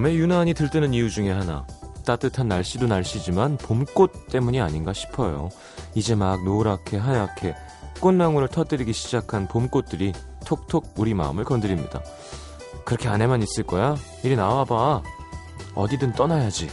봄에 유난히 들뜨는 이유 중에 하나. 따뜻한 날씨도 날씨지만 봄꽃 때문이 아닌가 싶어요. 이제 막 노랗게 하얗게 꽃낭울을 터뜨리기 시작한 봄꽃들이 톡톡 우리 마음을 건드립니다. 그렇게 안에만 있을 거야? 이리 나와봐. 어디든 떠나야지.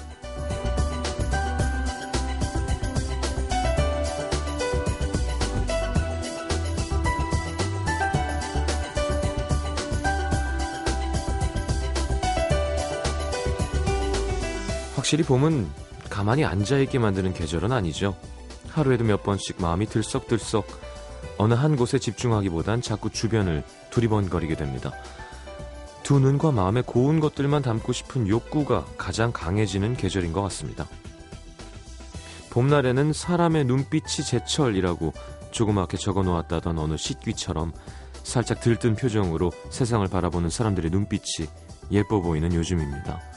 확실히 봄은 가만히 앉아있게 만드는 계절은 아니죠. 하루에도 몇 번씩 마음이 들썩들썩 어느 한 곳에 집중하기보단 자꾸 주변을 두리번거리게 됩니다. 두 눈과 마음에 고운 것들만 담고 싶은 욕구가 가장 강해지는 계절인 것 같습니다. 봄날에는 사람의 눈빛이 제철이라고 조그맣게 적어 놓았다던 어느 식귀처럼 살짝 들뜬 표정으로 세상을 바라보는 사람들의 눈빛이 예뻐 보이는 요즘입니다.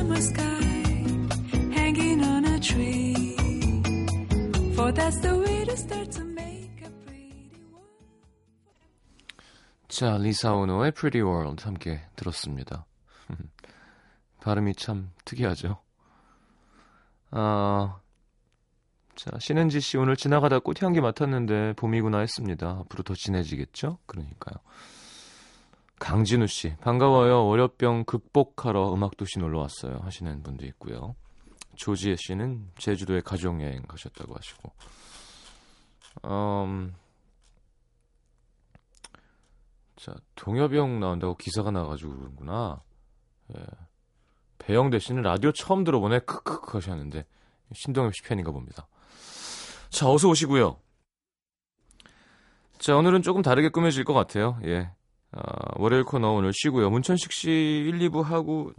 자, 리사 오노의 Pretty World 함께 들었습니다. 발음이 참 특이하죠. 아, 자, 신은지 씨 오늘 지나가다 꽃향기 맡았는데 봄이구나 했습니다. 앞으로 더 진해지겠죠? 그러니까요. 강진우 씨, 반가워요. 월요병 극복하러 음악도시 놀러 왔어요. 하시는 분도 있고요. 조지혜 씨는 제주도에 가족여행 가셨다고 하시고. 음, 자, 동엽이 형 나온다고 기사가 나가지고 그런구나. 예. 배영대 씨는 라디오 처음 들어보네. 크크크 하셨는데 신동엽 씨 팬인가 봅니다. 자, 어서 오시고요. 자, 오늘은 조금 다르게 꾸며질 것 같아요. 예. 아, 월요일 코너 오늘 쉬고요. 문천식 씨 1, 2부 하고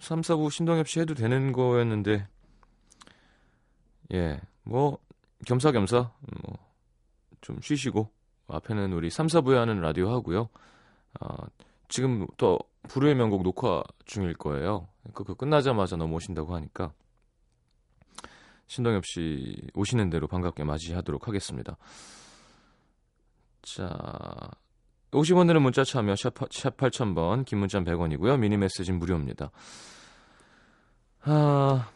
3, 4부 신동엽 씨 해도 되는 거였는데 예. 뭐 겸사겸사 뭐 좀 쉬시고 앞에는 우리 3, 4부에 하는 라디오 하고요. 아, 지금 또 불후의 명곡 녹화 중일 거예요. 그, 그 끝나자마자 넘어오신다고 하니까 신동엽 씨 오시는 대로 반갑게 맞이하도록 하겠습니다. 자, 50원 드는 문자 참여 샵, 샵 8000번 긴 문자 100원이고요. 미니 메시지는 무료입니다. 아...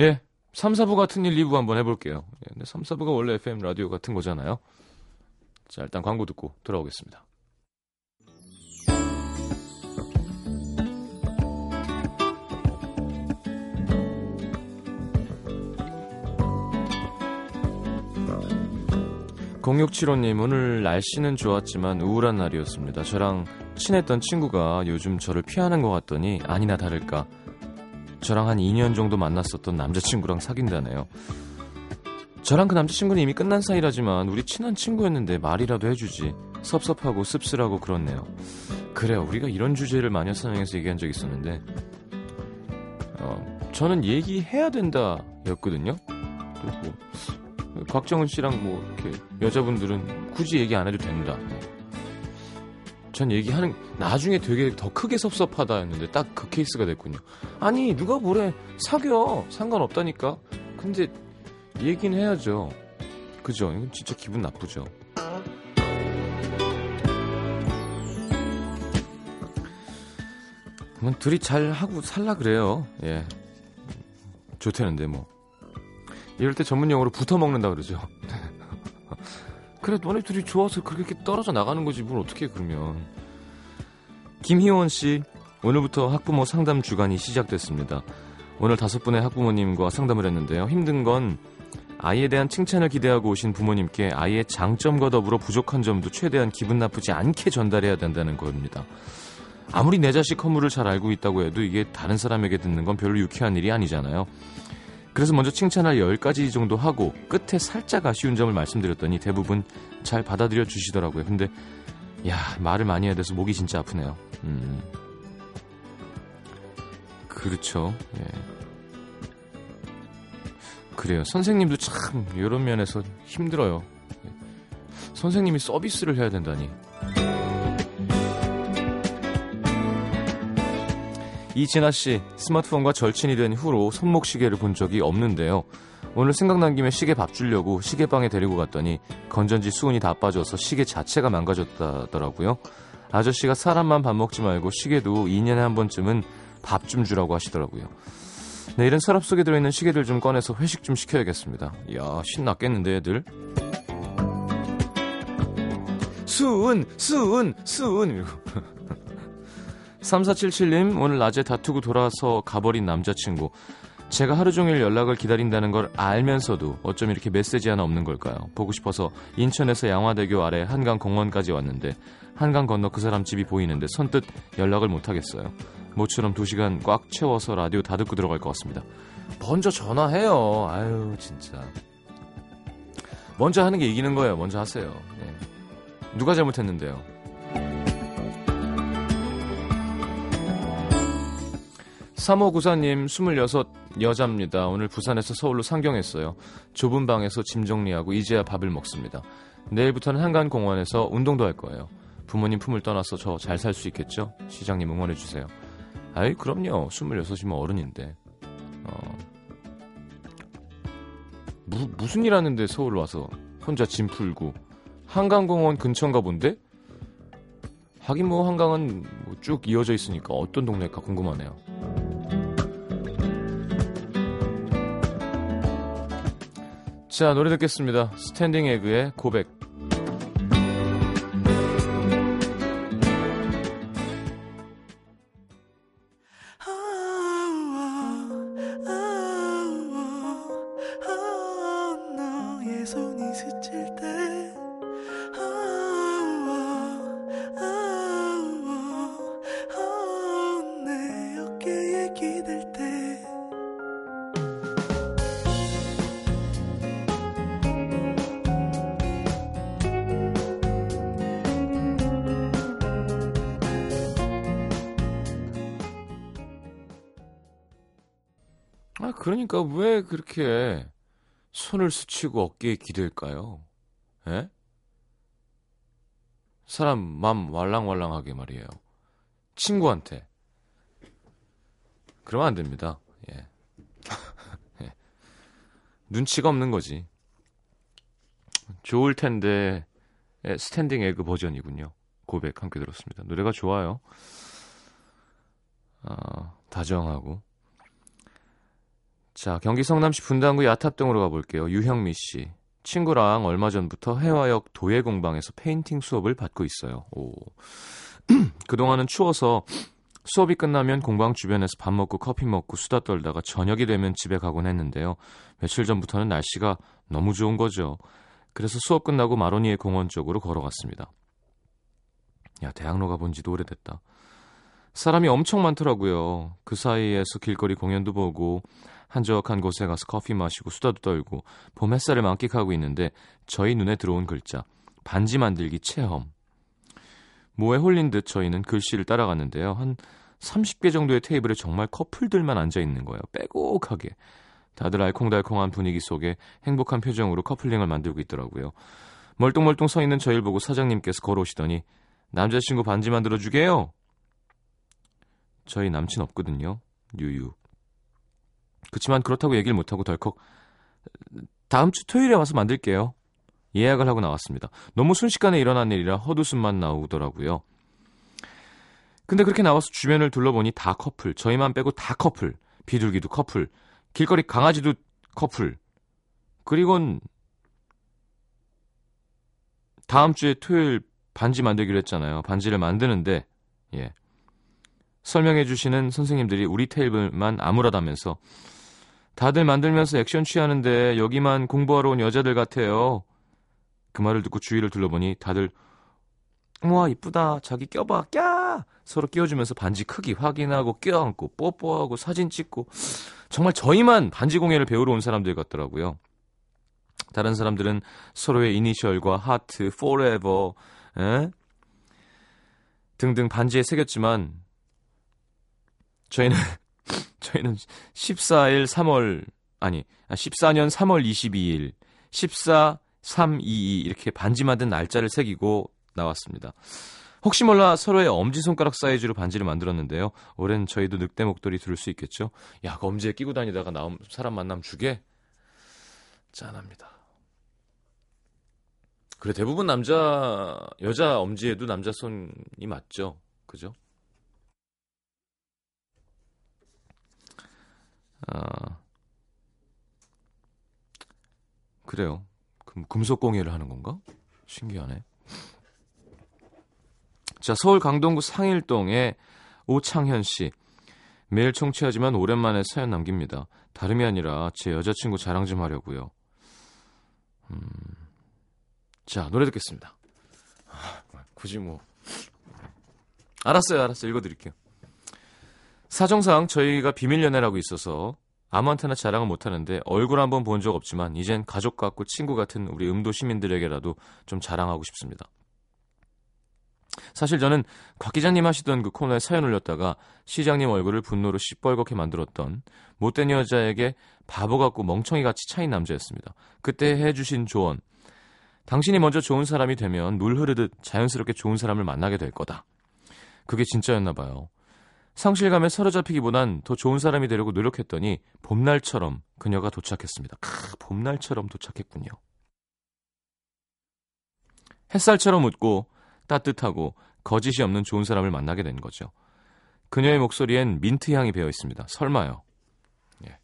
예. 3, 4부 같은 일 2부 한번 해볼게요. 예, 근데 3, 4부가 원래 FM 라디오 같은 거잖아요. 자, 일단 광고 듣고 돌아오겠습니다. 공육칠호님 오늘 날씨는 좋았지만 우울한 날이었습니다. 저랑 친했던 친구가 요즘 저를 피하는 것 같더니 아니나 다를까 저랑 한 2년 정도 만났었던 남자친구랑 사귄다네요. 저랑 그 남자친구는 이미 끝난 사이라지만 우리 친한 친구였는데 말이라도 해주지 섭섭하고 씁쓸하고 그렇네요. 그래요 우리가 이런 주제를 마녀 사냥에서 얘기한 적 있었는데 어, 저는 얘기해야 된다 였거든요. 그리고 곽정은 씨랑 뭐 이렇게 여자분들은 굳이 얘기 안 해도 된다. 뭐. 전 얘기하는 나중에 되게 더 크게 섭섭하다였는데 딱 그 케이스가 됐군요. 아니 누가 뭐래 사겨 상관없다니까. 근데 얘기는 해야죠. 그죠? 이건 진짜 기분 나쁘죠. 뭐 둘이 잘 하고 살라 그래요. 예. 좋다는데 뭐. 이럴 때 전문 용어로 붙어 먹는다 그러죠. 그래 너네 둘이 좋아서 그렇게 떨어져 나가는 거지 뭘 어떻게 해 그러면. 김희원 씨 오늘부터 학부모 상담 주간이 시작됐습니다. 오늘 다섯 분의 학부모님과 상담을 했는데요. 힘든 건 아이에 대한 칭찬을 기대하고 오신 부모님께 아이의 장점과 더불어 부족한 점도 최대한 기분 나쁘지 않게 전달해야 된다는 겁니다. 아무리 내 자식 허물을 잘 알고 있다고 해도 이게 다른 사람에게 듣는 건 별로 유쾌한 일이 아니잖아요. 그래서 먼저 칭찬할 10가지 정도 하고 끝에 살짝 아쉬운 점을 말씀드렸더니 대부분 잘 받아들여 주시더라고요. 근데 야, 말을 많이 해야 돼서 목이 진짜 아프네요. 음. 그렇죠. 예. 그래요. 선생님도 참 이런 면에서 힘들어요. 예. 선생님이 서비스를 해야 된다니. 이진아 씨, 스마트폰과 절친이 된 후로 손목 시계를 본 적이 없는데요. 오늘 생각난 김에 시계 밥 주려고 시계방에 데리고 갔더니 건전지 수은이 다 빠져서 시계 자체가 망가졌다더라고요. 아저씨가 사람만 밥 먹지 말고 시계도 2년에 한 번쯤은 밥 좀 주라고 하시더라고요. 내일은 서랍 속에 들어있는 시계를 좀 꺼내서 회식 좀 시켜야겠습니다. 이야, 신났겠는데, 애들? 수은, 수은, 수은. 이러고. 3477님, 오늘 낮에 다투고 돌아서 가버린 남자친구. 제가 하루 종일 연락을 기다린다는 걸 알면서도 어쩜 이렇게 메시지 하나 없는 걸까요? 보고 싶어서 인천에서 양화대교 아래 한강 공원까지 왔는데 한강 건너 그 사람 집이 보이는데 선뜻 연락을 못 하겠어요. 모처럼 2시간 꽉 채워서 라디오 다 듣고 들어갈 것 같습니다. 먼저 전화해요. 아유 진짜. 먼저 하는 게 이기는 거예요. 먼저 하세요. 네. 누가 잘못했는데요? 3594님, 26 여자입니다. 오늘 부산에서 서울로 상경했어요. 좁은 방에서 짐 정리하고 이제야 밥을 먹습니다. 내일부터는 한강 공원에서 운동도 할 거예요. 부모님 품을 떠나서 저 잘 살 수 있겠죠? 시장님 응원해 주세요. 아이, 그럼요. 26이면 어른인데. 어. 무, 무슨 일 하는데 서울 와서 혼자 짐 풀고. 한강공원 근처인가 본데? 하긴 뭐 한강은 뭐 쭉 이어져 있으니까 어떤 동네일까 궁금하네요. 자, 노래 듣겠습니다. 스탠딩 에그의 고백. 그렇게 손을 스치고 어깨에 기댈까요? 예? 사람 맘 왈랑왈랑하게 말이에요. 친구한테. 그러면 안 됩니다. 예. 예. 눈치가 없는 거지. 좋을 텐데 예, 스탠딩 에그 버전이군요. 고백 함께 들었습니다. 노래가 좋아요. 아, 다정하고 자, 경기 성남시 분당구 야탑동으로 가볼게요. 유형미 씨. 친구랑 얼마 전부터 혜화역 도예공방에서 페인팅 수업을 받고 있어요. 오. 그동안은 추워서 수업이 끝나면 공방 주변에서 밥 먹고 커피 먹고 수다 떨다가 저녁이 되면 집에 가곤 했는데요. 며칠 전부터는 날씨가 너무 좋은 거죠. 그래서 수업 끝나고 마로니에 공원 쪽으로 걸어갔습니다. 야, 대학로 가본 지도 오래됐다. 사람이 엄청 많더라고요. 그 사이에서 길거리 공연도 보고 한적한 곳에 가서 커피 마시고 수다도 떨고 봄 햇살을 만끽하고 있는데 저희 눈에 들어온 글자 반지 만들기 체험 모에 홀린 듯 저희는 글씨를 따라갔는데요. 한 30개 정도의 테이블에 정말 커플들만 앉아 있는 거예요. 빼곡하게. 다들 알콩달콩한 분위기 속에 행복한 표정으로 커플링을 만들고 있더라고요. 멀뚱멀뚱 서 있는 저희를 보고 사장님께서 걸어오시더니 남자친구 반지 만들어 주게요. 저희 남친 없거든요. 유유. 그치만 그렇다고 얘기를 못하고 덜컥 다음 주 토요일에 와서 만들게요. 예약을 하고 나왔습니다. 너무 순식간에 일어난 일이라 헛웃음만 나오더라고요. 근데 그렇게 나와서 주변을 둘러보니 다 커플. 저희만 빼고 다 커플. 비둘기도 커플. 길거리 강아지도 커플. 그리곤 다음 주에 토요일 반지 만들기로 했잖아요. 반지를 만드는데 예. 설명해 주시는 선생님들이 우리 테이블만 암울하다면서 다들 만들면서 액션 취하는데 여기만 공부하러 온 여자들 같아요. 그 말을 듣고 주위를 둘러보니 다들 우와 이쁘다 자기 껴봐 꺄 서로 끼워주면서 반지 크기 확인하고 껴안고 뽀뽀하고 사진 찍고 정말 저희만 반지 공예를 배우러 온 사람들 같더라고요. 다른 사람들은 서로의 이니셜과 하트, forever, 에? 등등 반지에 새겼지만 저희는 저희는 14일 3월 아니 14년 3월 22일 14 322 이렇게 반지 만든 날짜를 새기고 나왔습니다. 혹시 몰라 서로의 엄지손가락 사이즈로 반지를 만들었는데요. 올해는 저희도 늑대 목도리 들을 수 있겠죠? 야, 그 엄지에 끼고 다니다가 나온 사람 만나면 주게? 짠합니다. 그래, 대부분 남자, 여자 엄지에도 남자 손이 맞죠? 그죠? 아, 그래요. 금속 공예를 하는 건가? 신기하네. 자, 서울 강동구 상일동의 오창현 씨. 매일 청취하지만 오랜만에 사연 남깁니다. 다름이 아니라 제 여자친구 자랑 좀 하려고요. 음... 자, 노래 듣겠습니다. 아, 굳이 뭐 알았어요, 알았어요. 읽어드릴게요. 사정상 저희가 비밀 연애라고 있어서 아무한테나 자랑을 못하는데 얼굴 한번 본 적 없지만 이젠 가족 같고 친구 같은 우리 음도 시민들에게라도 좀 자랑하고 싶습니다. 사실 저는 곽 기자님 하시던 그 코너에 사연 올렸다가 시장님 얼굴을 분노로 시뻘겋게 만들었던 못된 여자에게 바보 같고 멍청이 같이 차인 남자였습니다. 그때 해주신 조언. 당신이 먼저 좋은 사람이 되면 물 흐르듯 자연스럽게 좋은 사람을 만나게 될 거다. 그게 진짜였나 봐요. 상실감에 사로잡히기보단 더 좋은 사람이 되려고 노력했더니 봄날처럼 그녀가 도착했습니다. 크, 봄날처럼 도착했군요. 햇살처럼 웃고 따뜻하고 거짓이 없는 좋은 사람을 만나게 된 거죠. 그녀의 목소리엔 민트 향이 배어 있습니다. 설마요. 예.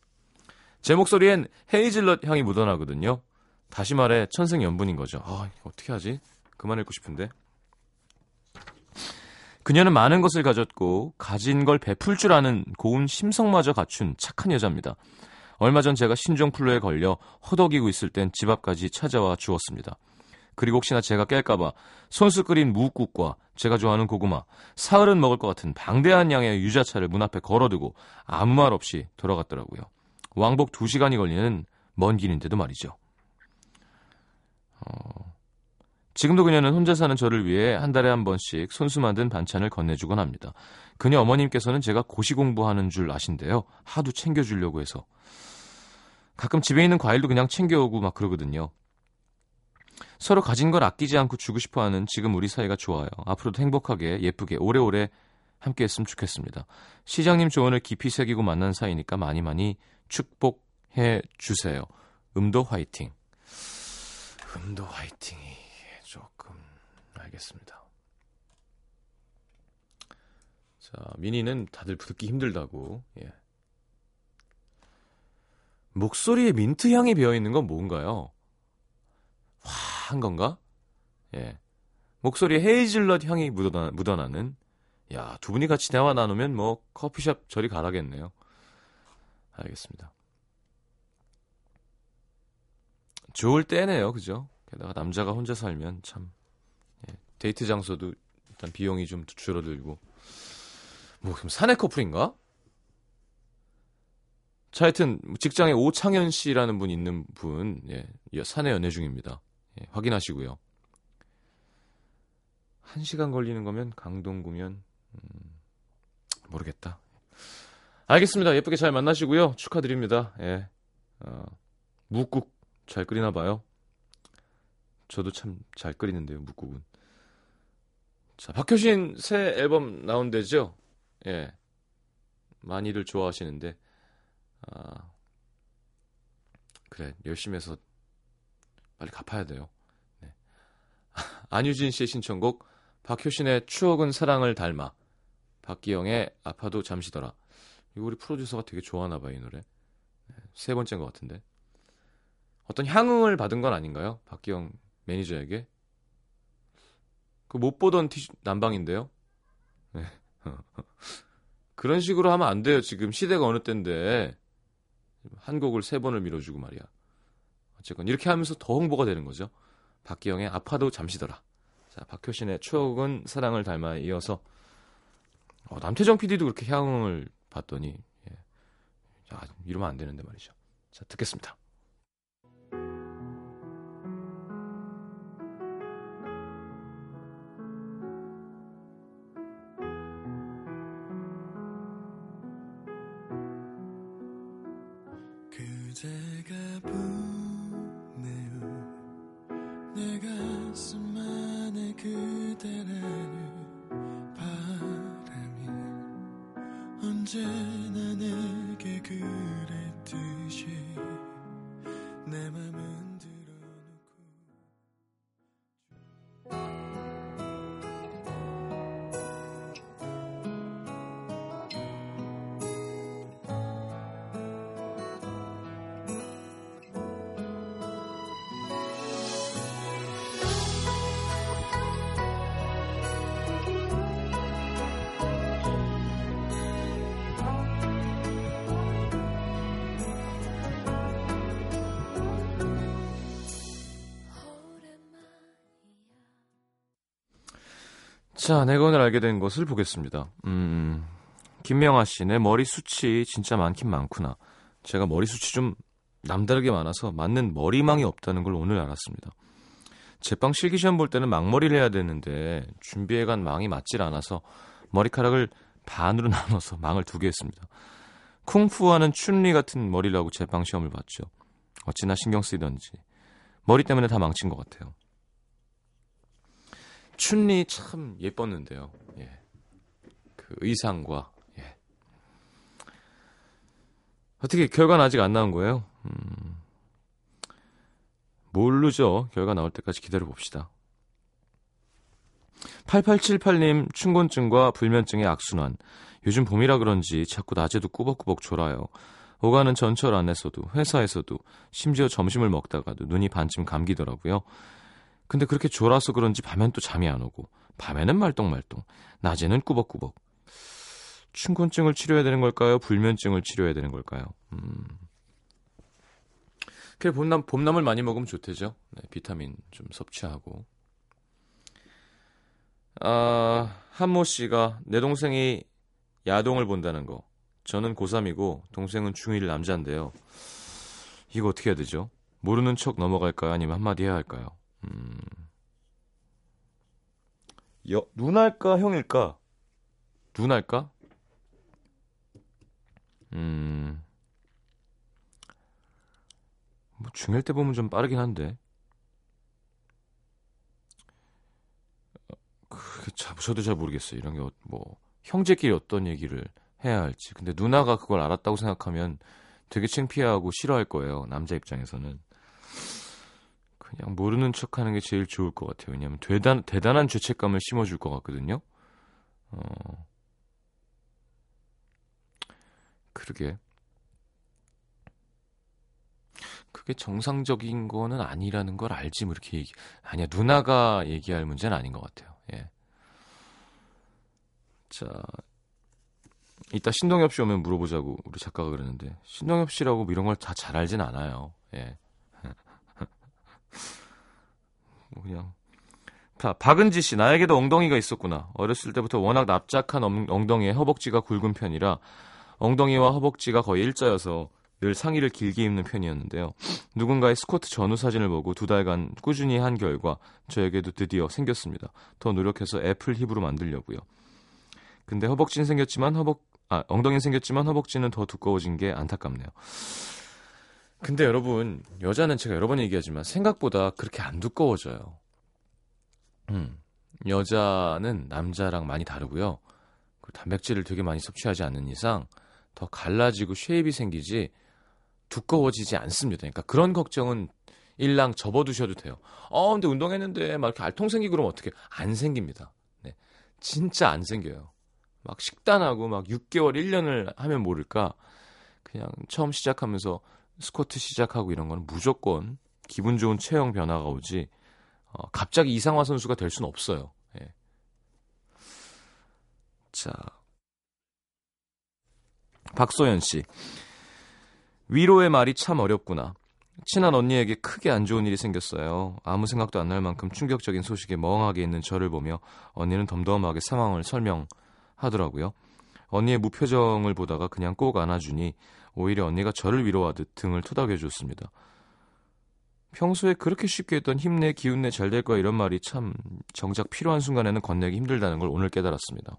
제 목소리엔 헤이즐넛 향이 묻어나거든요. 다시 말해 천생연분인 거죠. 아, 어떻게 하지? 그만 읽고 싶은데. 그녀는 많은 것을 가졌고 가진 걸 베풀 줄 아는 고운 심성마저 갖춘 착한 여자입니다. 얼마 전 제가 신종플루에 걸려 허덕이고 있을 땐 집 앞까지 찾아와 주었습니다. 그리고 혹시나 제가 깰까봐 손수 끓인 무국과 제가 좋아하는 고구마, 사흘은 먹을 것 같은 방대한 양의 유자차를 문 앞에 걸어두고 아무 말 없이 돌아갔더라고요. 왕복 2시간이 걸리는 먼 길인데도 말이죠. 어... 지금도 그녀는 혼자 사는 저를 위해 한 달에 한 번씩 손수 만든 반찬을 건네주곤 합니다. 그녀 어머님께서는 제가 고시 공부하는 줄 아신데요. 하도 챙겨주려고 해서. 가끔 집에 있는 과일도 그냥 챙겨오고 막 그러거든요. 서로 가진 걸 아끼지 않고 주고 싶어 하는 지금 우리 사이가 좋아요. 앞으로도 행복하게, 예쁘게, 오래오래 함께 했으면 좋겠습니다. 시장님 조언을 깊이 새기고 만난 사이니까 많이 많이 축복해 주세요. 음도 화이팅. 음도 화이팅이 알겠습니다. 자, 미니는 다들 듣기 힘들다고. 예. 목소리에 민트 향이 배어 있는 건 뭔가요? 화한 건가? 예. 목소리에 헤이즐넛 향이 묻어나, 묻어나는. 야, 두 분이 같이 대화 나누면 뭐 커피숍 저리 가라겠네요. 알겠습니다. 좋을 때네요, 그죠? 게다가 남자가 혼자 살면 참 예, 데이트 장소도 일단 비용이 좀 줄어들고 뭐 그럼 사내 커플인가? 자, 하여튼 직장에 오창현 씨라는 분 있는 분 예, 사내 연애 중입니다. 예, 확인하시고요. 한 시간 걸리는 거면 강동구면 음, 모르겠다. 알겠습니다. 예쁘게 잘 만나시고요. 축하드립니다. 예. 어, 묵국 잘 끓이나 봐요. 저도 참 잘 끓이는데요, 묵국은. 자, 박효신 새 앨범 나온대죠? 예. 많이들 좋아하시는데, 아, 그래, 열심히 해서 빨리 갚아야 돼요. 네. 안유진 씨의 신청곡, 박효신의 추억은 사랑을 닮아, 박기영의 아파도 잠시더라. 이거 우리 프로듀서가 되게 좋아하나 봐요, 이 노래. 네, 세 번째인 것 같은데. 어떤 향응을 받은 건 아닌가요? 박기영 매니저에게 그 못 보던 티슈 난방인데요. 네. 그런 식으로 하면 안 돼요. 지금 시대가 어느 때인데 한 곡을 세 번을 밀어주고 말이야. 어쨌건 이렇게 하면서 더 홍보가 되는 거죠. 박기영의 아파도 잠시더라. 자, 박효신의 추억은 사랑을 닮아 이어서 어, 남태정 PD도 그렇게 향응을 받더니 예. 자, 이러면 안 되는데 말이죠. 자, 듣겠습니다. 새가 부네요 내 가슴 안에 그대라는 바람이 언제 자, 내가 오늘 알게 된 것을 보겠습니다. 음, 김명아 씨, 내 머리 숱이 진짜 많긴 많구나. 제가 머리 숱이 좀 남다르게 많아서 맞는 머리망이 없다는 걸 오늘 알았습니다. 제빵 실기시험 볼 때는 망머리를 해야 되는데 준비해간 망이 맞질 않아서 머리카락을 반으로 나눠서 망을 두 개 했습니다. 쿵푸하는 춘리 같은 머리라고 제빵 시험을 봤죠. 어찌나 신경 쓰이던지 머리 때문에 다 망친 것 같아요. 춘리 참 예뻤는데요. 예. 그 의상과 예. 어떻게 결과는 아직 안 나온 거예요? 음. 모르죠. 결과 나올 때까지 기다려 봅시다. 8878님 춘곤증과 불면증의 악순환. 요즘 봄이라 그런지 자꾸 낮에도 꾸벅꾸벅 졸아요. 오가는 전철 안에서도 회사에서도 심지어 점심을 먹다가도 눈이 반쯤 감기더라고요. 근데 그렇게 졸아서 그런지 밤엔 또 잠이 안 오고 밤에는 말똥말똥 낮에는 꾸벅꾸벅 춘곤증을 치료해야 되는 걸까요? 불면증을 치료해야 되는 걸까요? 음. 그래 봄남 봄나물 많이 먹으면 좋대죠. 네, 비타민 좀 섭취하고. 아 한모 씨가 내 동생이 야동을 본다는 거. 저는 고3이고 동생은 중1 남자인데요. 이거 어떻게 해야 되죠? 모르는 척 넘어갈까요? 아니면 한마디 해야 할까요? 음. 여, 누나일까 형일까? 누나일까? 음. 뭐 중일 때 보면 좀 빠르긴 한데. 그, 참, 저도 잘 모르겠어요. 이런 게 뭐 형제끼리 어떤 얘기를 해야 할지. 근데 누나가 그걸 알았다고 생각하면 되게 창피하고 싫어할 거예요. 남자 입장에서는. 그냥 모르는 척 하는 게 제일 좋을 것 같아요. 왜냐하면 대단, 대단한 죄책감을 심어줄 것 같거든요. 어. 그러게. 그게 정상적인 거는 아니라는 걸 알지, 뭐 이렇게 얘기. 아니야, 누나가 얘기할 문제는 아닌 것 같아요. 예. 자. 이따 신동엽 씨 오면 물어보자고 우리 작가가 그러는데 신동엽 씨라고 뭐 이런 걸 다 잘 알진 않아요. 예. 뭐 그냥 자, 박은지 씨, 나에게도 엉덩이가 있었구나. 어렸을 때부터 워낙 납작한 엉, 엉덩이에 허벅지가 굵은 편이라 엉덩이와 허벅지가 거의 일자여서 늘 상의를 길게 입는 편이었는데요. 누군가의 스쿼트 전후 사진을 보고 두 달간 꾸준히 한 결과 저에게도 드디어 생겼습니다. 더 노력해서 애플 힙으로 만들려고요. 근데 허벅지는 생겼지만 허벅 아 엉덩이는 생겼지만 허벅지는 더 두꺼워진 게 안타깝네요. 근데 여러분 여자는 제가 여러 번 얘기하지만 생각보다 그렇게 안 두꺼워져요. 음, 여자는 남자랑 많이 다르고요. 그 단백질을 되게 많이 섭취하지 않는 이상 더 갈라지고 shape이 생기지 두꺼워지지 않습니다. 그러니까 그런 걱정은 일랑 접어두셔도 돼요. 어, 근데 운동했는데 막 이렇게 알통 생기고 그러면 어떻게 안 생깁니다. 네, 진짜 안 생겨요. 막 식단하고 막 6개월, 1년을 하면 모를까 그냥 처음 시작하면서 스쿼트 시작하고 이런 거는 무조건 기분 좋은 체형 변화가 오지 어, 갑자기 이상화 선수가 될 수는 없어요. 예. 자, 박소연 씨 위로의 말이 참 어렵구나. 친한 언니에게 크게 안 좋은 일이 생겼어요. 아무 생각도 안 날 만큼 충격적인 소식에 멍하게 있는 저를 보며 언니는 덤덤하게 상황을 설명하더라고요. 언니의 무표정을 보다가 그냥 꼭 안아주니 오히려 언니가 저를 위로하듯 등을 토닥여 줬습니다. 평소에 그렇게 쉽게 했던 힘내, 기운내, 잘 될 거야 이런 말이 참 정작 필요한 순간에는 건네기 힘들다는 걸 오늘 깨달았습니다.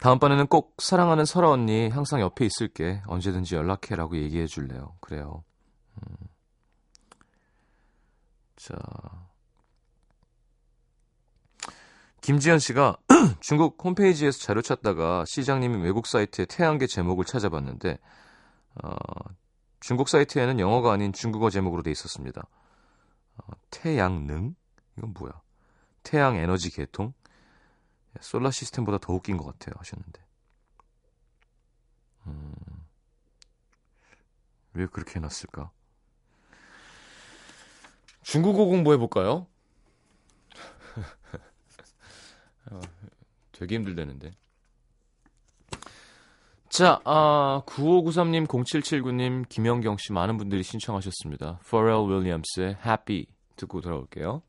다음번에는 꼭 사랑하는 설아 언니 항상 옆에 있을게. 언제든지 연락해라고 얘기해 줄래요. 그래요. 음. 자. 김지현 씨가 중국 홈페이지에서 자료 찾다가 시장님이 외국 사이트의 태양계 제목을 찾아봤는데 어, 중국 사이트에는 영어가 아닌 중국어 제목으로 돼 있었습니다. 어, 태양능? 이건 뭐야? 태양 에너지 계통? 솔라 시스템보다 더 웃긴 것 같아요 하셨는데 음, 왜 그렇게 해놨을까? 중국어 공부해 볼까요? 어, 되게 힘들다는데. 자, 아, 9593님, 0779님, 김영경 씨 많은 분들이 신청하셨습니다. Pharrell Williams의 Happy 듣고 돌아올게요.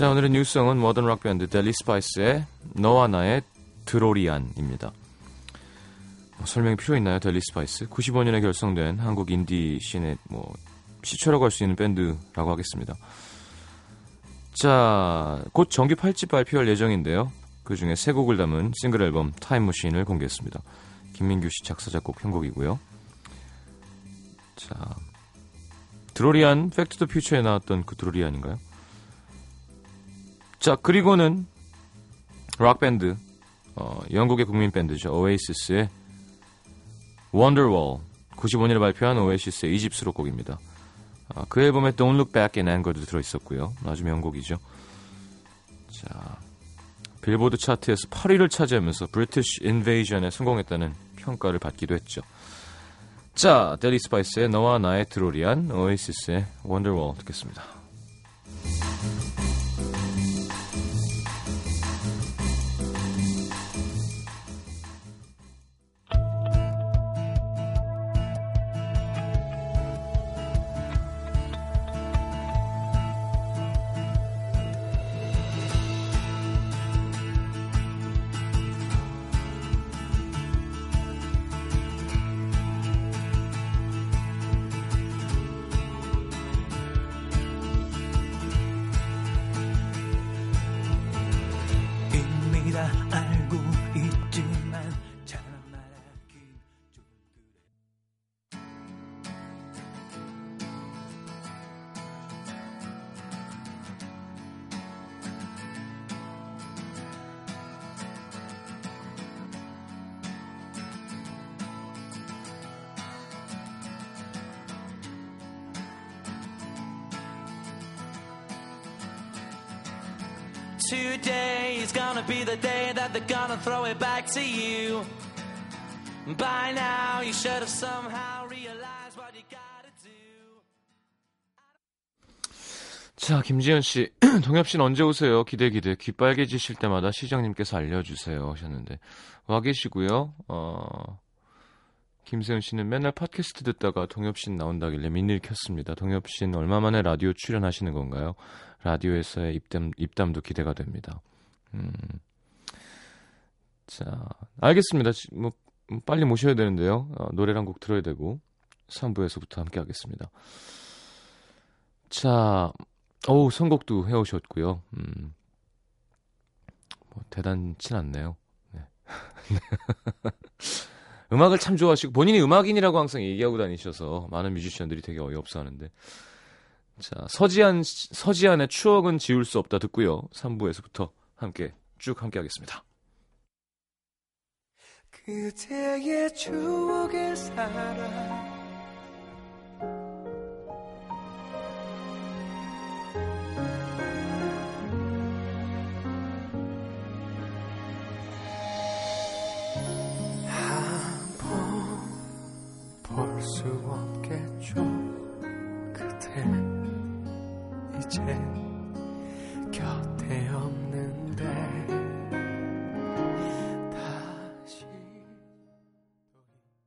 자, 오늘의 new song은 모던 락 밴드 델리 스파이스의 너와 나의 드로리안입니다. 뭐 설명이 필요 있나요, 델리 스파이스? 95년에 결성된 한국 인디 scene의 뭐 시초라고 할 수 있는 밴드라고 하겠습니다. 자, 곧 정규 8집 발표할 예정인데요. 그 중에 세 곡을 담은 싱글 앨범 타임머신을 공개했습니다. 김민규 씨 작사 작곡 편곡이고요. 자, 드로리안 Back to the Future에 나왔던 그 드로리안인가요? 자, 그리고는 락밴드, 어, 영국의 국민 밴드죠. Oasis의 Wonderwall. 95년에 발표한 Oasis의 2집 수록곡입니다. 아, 그 앨범에 Don't Look Back in Anger도 들어있었고요. 아주 명곡이죠. 자, 빌보드 차트에서 8위를 차지하면서 British Invasion에 성공했다는 평가를 받기도 했죠. 자, 데리 스파이스의 너와 나의 드로리안, 오에이시스의 Wonderwall 듣겠습니다. Today is gonna be the day that they're gonna throw it back to you. By now, you should have somehow realized what you gotta do. 자, 김지현 씨, 동엽 씨는 언제 오세요? 기대 기대. 귀 빨개지실 때마다 시장님께서 알려주세요 하셨는데 와 계시고요. 어, 김세훈 씨는 맨날 팟캐스트 듣다가 동엽 씨는 나온다길래 민니를 켰습니다. 동엽 씨는 얼마 만에 라디오 출연하시는 건가요? 라디오에서의 입담 입담도 기대가 됩니다. 음, 자, 알겠습니다. 지- 뭐 음, 빨리 모셔야 되는데요. 어, 노래를 한곡 들어야 되고 3부에서부터 함께 하겠습니다. 자, 어우, 선곡도 해오셨고요. 음, 뭐, 대단치 않네요. 네. 음악을 참 좋아하시고, 본인이 음악인이라고 항상 얘기하고 다니셔서, 많은 뮤지션들이 되게 어이없어 하는데. 자, 서지한, 서지한의 추억은 지울 수 없다 듣고요. 3부에서부터 함께, 쭉 함께 하겠습니다. 그대의 추억에 살아 이제 곁